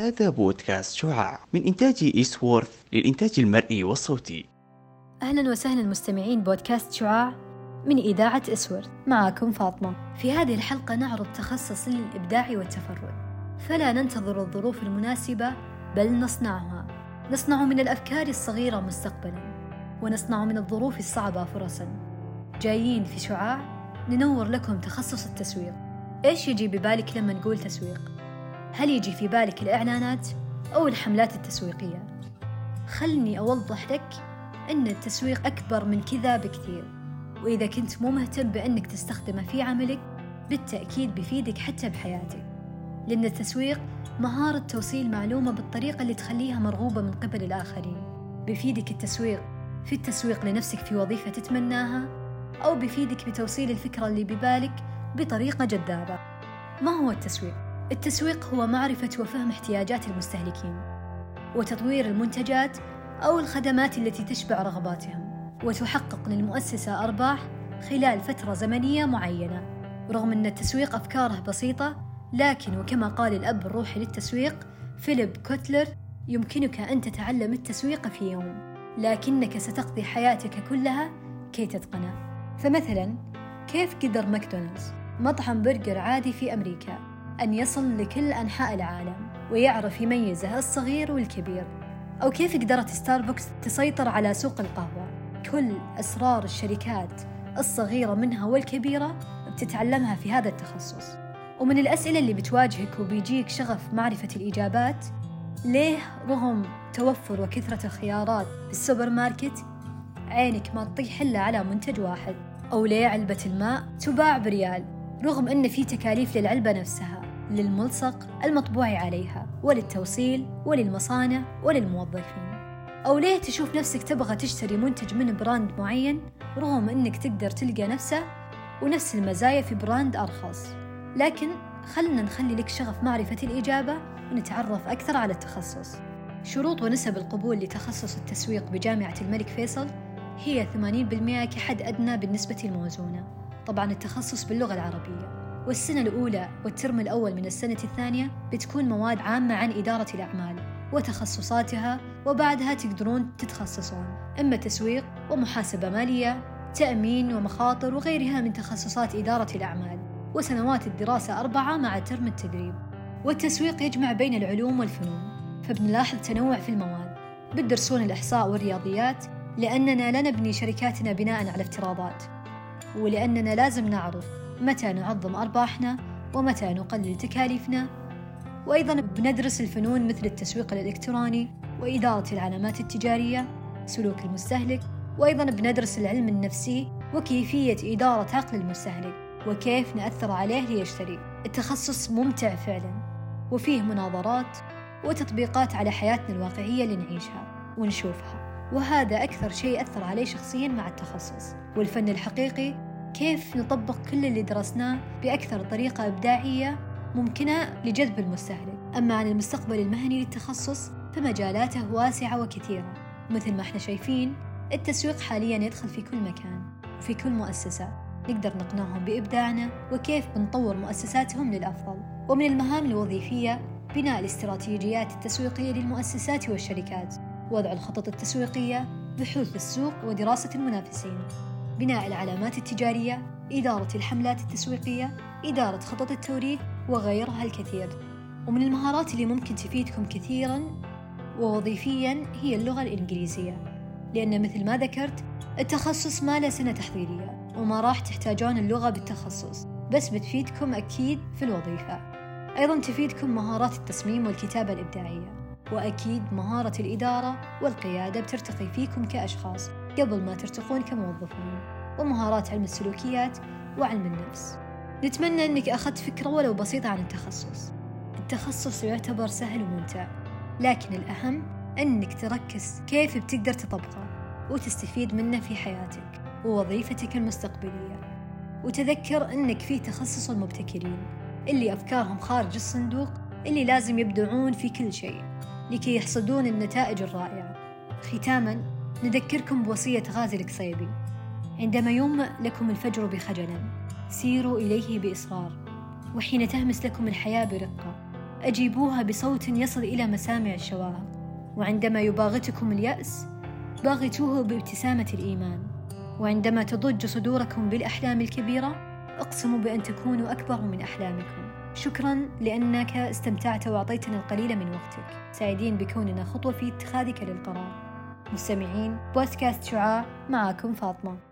هذا بودكاست شعاع من إنتاج إيسوورث للإنتاج المرئي والصوتي. أهلا وسهلا مستمعين بودكاست شعاع من إذاعة إسورث معكم فاطمة. في هذه الحلقة نعرض تخصص للإبداع والتفرد. فلا ننتظر الظروف المناسبة بل نصنعها. نصنع من الأفكار الصغيرة مستقبلا ونصنع من الظروف الصعبة فرصا. جايين في شعاع ننور لكم تخصص التسويق. إيش يجي ببالك لما نقول تسويق؟ هل يجي في بالك الإعلانات أو الحملات التسويقية؟ خلني أوضح لك أن التسويق أكبر من كذا بكثير وإذا كنت مو مهتم بأنك تستخدمه في عملك بالتأكيد بيفيدك حتى بحياتك لأن التسويق مهارة توصيل معلومة بالطريقة اللي تخليها مرغوبة من قبل الآخرين بيفيدك التسويق في التسويق لنفسك في وظيفة تتمناها أو بيفيدك بتوصيل الفكرة اللي ببالك بطريقة جذابة ما هو التسويق؟ التسويق هو معرفة وفهم احتياجات المستهلكين وتطوير المنتجات أو الخدمات التي تشبع رغباتهم وتحقق للمؤسسة أرباح خلال فترة زمنية معينة. رغم أن التسويق أفكاره بسيطة لكن وكما قال الأب الروحي للتسويق فيليب كوتلر يمكنك أن تتعلم التسويق في يوم لكنك ستقضي حياتك كلها كي تتقنه. فمثلا كيف قدر ماكدونالدز مطعم برجر عادي في أمريكا؟ أن يصل لكل أنحاء العالم ويعرف يميزه الصغير والكبير. أو كيف قدرت ستاربكس تسيطر على سوق القهوة؟ كل أسرار الشركات الصغيرة منها والكبيرة بتتعلمها في هذا التخصص. ومن الأسئلة اللي بتواجهك وبيجيك شغف معرفة الإجابات ليه رغم توفر وكثرة الخيارات في السوبر ماركت عينك ما تطيح إلا على منتج واحد؟ أو ليه علبة الماء تباع بريال رغم أن في تكاليف للعلبة نفسها؟ للملصق المطبوع عليها وللتوصيل وللمصانع وللموظفين. أو ليه تشوف نفسك تبغى تشتري منتج من brand معين رغم أنك تقدر تلقى نفسه ونفس المزايا في brand أرخص. لكن خلنا نخلي لك شغف معرفة الإجابة ونتعرف أكثر على التخصص. شروط ونسب القبول لتخصص التسويق بجامعة الملك فيصل هي 80% كحد أدنى بالنسبة الموزونة طبعا التخصص باللغة العربية. والسنة الأولى والترم الأول من السنة الثانية بتكون مواد عامة عن إدارة الأعمال وتخصصاتها وبعدها تقدرون تتخصصون. إما تسويق ومحاسبة مالية تأمين ومخاطر وغيرها من تخصصات إدارة الأعمال وسنوات الدراسة أربعة مع ترم التدريب. والتسويق يجمع بين العلوم والفنون. فبنلاحظ تنوع في المواد. بتدرسون الإحصاء والرياضيات لأننا لا نبني شركاتنا بناء على افتراضات. ولأننا لازم نعرف متى نعظم أرباحنا ومتى نقلل تكاليفنا. وأيضا بندرس الفنون مثل التسويق الإلكتروني وإدارة العلامات التجارية سلوك المستهلك وأيضا بندرس العلم النفسي وكيفية إدارة عقل المستهلك وكيف نأثر عليه ليشتري. التخصص ممتع فعلا وفيه مناظرات وتطبيقات على حياتنا الواقعية اللي نعيشها ونشوفها وهذا أكثر شيء أثر علي شخصيا مع التخصص. والفن الحقيقي كيف نطبق كل اللي درسناه بأكثر طريقة إبداعية ممكنة لجذب المستهلك. أما عن المستقبل المهني للتخصص فمجالاته واسعة وكثيرة مثل ما إحنا شايفين التسويق حاليا يدخل في كل مكان وفي كل مؤسسة. نقدر نقنعهم بإبداعنا وكيف بنطور مؤسساتهم للأفضل. ومن المهام الوظيفية بناء الاستراتيجيات التسويقية للمؤسسات والشركات. وضع الخطط التسويقية بحوث السوق ودراسة المنافسين. بناء العلامات التجارية إدارة الحملات التسويقية إدارة خطط التوريد وغيرها الكثير. ومن المهارات اللي ممكن تفيدكم كثيرا ووظيفيا هي اللغة الإنجليزية. لأن مثل ما ذكرت التخصص ما له سنة تحضيرية وما راح تحتاجون اللغة بالتخصص بس بتفيدكم أكيد في الوظيفة. أيضا تفيدكم مهارات التصميم والكتابة الإبداعية. وأكيد مهارة الإدارة والقيادة بترتقي فيكم كأشخاص قبل ما ترتقون كموظفين ومهارات علم السلوكيات وعلم النفس. نتمنى أنك أخذت فكرة ولو بسيطة عن التخصص. التخصص يعتبر سهل وممتع لكن الأهم أنك تركز كيف بتقدر تطبقه وتستفيد منه في حياتك ووظيفتك المستقبلية. وتذكر أنك في تخصص المبتكرين اللي أفكارهم خارج الصندوق اللي لازم يبدعون في كل شيء. لكي يحصدون النتائج الرائعة. ختاما نذكركم بوصية غازي القصيبي. عندما يومأ لكم الفجر بخجل سيروا إليه بإصرار. وحين تهمس لكم الحياة برقة أجيبوها بصوت يصل إلى مسامع الشواهق وعندما يباغتكم اليأس باغتوه بابتسامة الإيمان. وعندما تضج صدوركم بالأحلام الكبيرة أقسموا بأن تكونوا أكبر من أحلامكم. شكرا لأنك استمتعت وأعطيتنا القليل من وقتك. سعيدين بكوننا خطوة في اتخاذك للقرار. مستمعين بودكاست شعاع معكم فاطمة.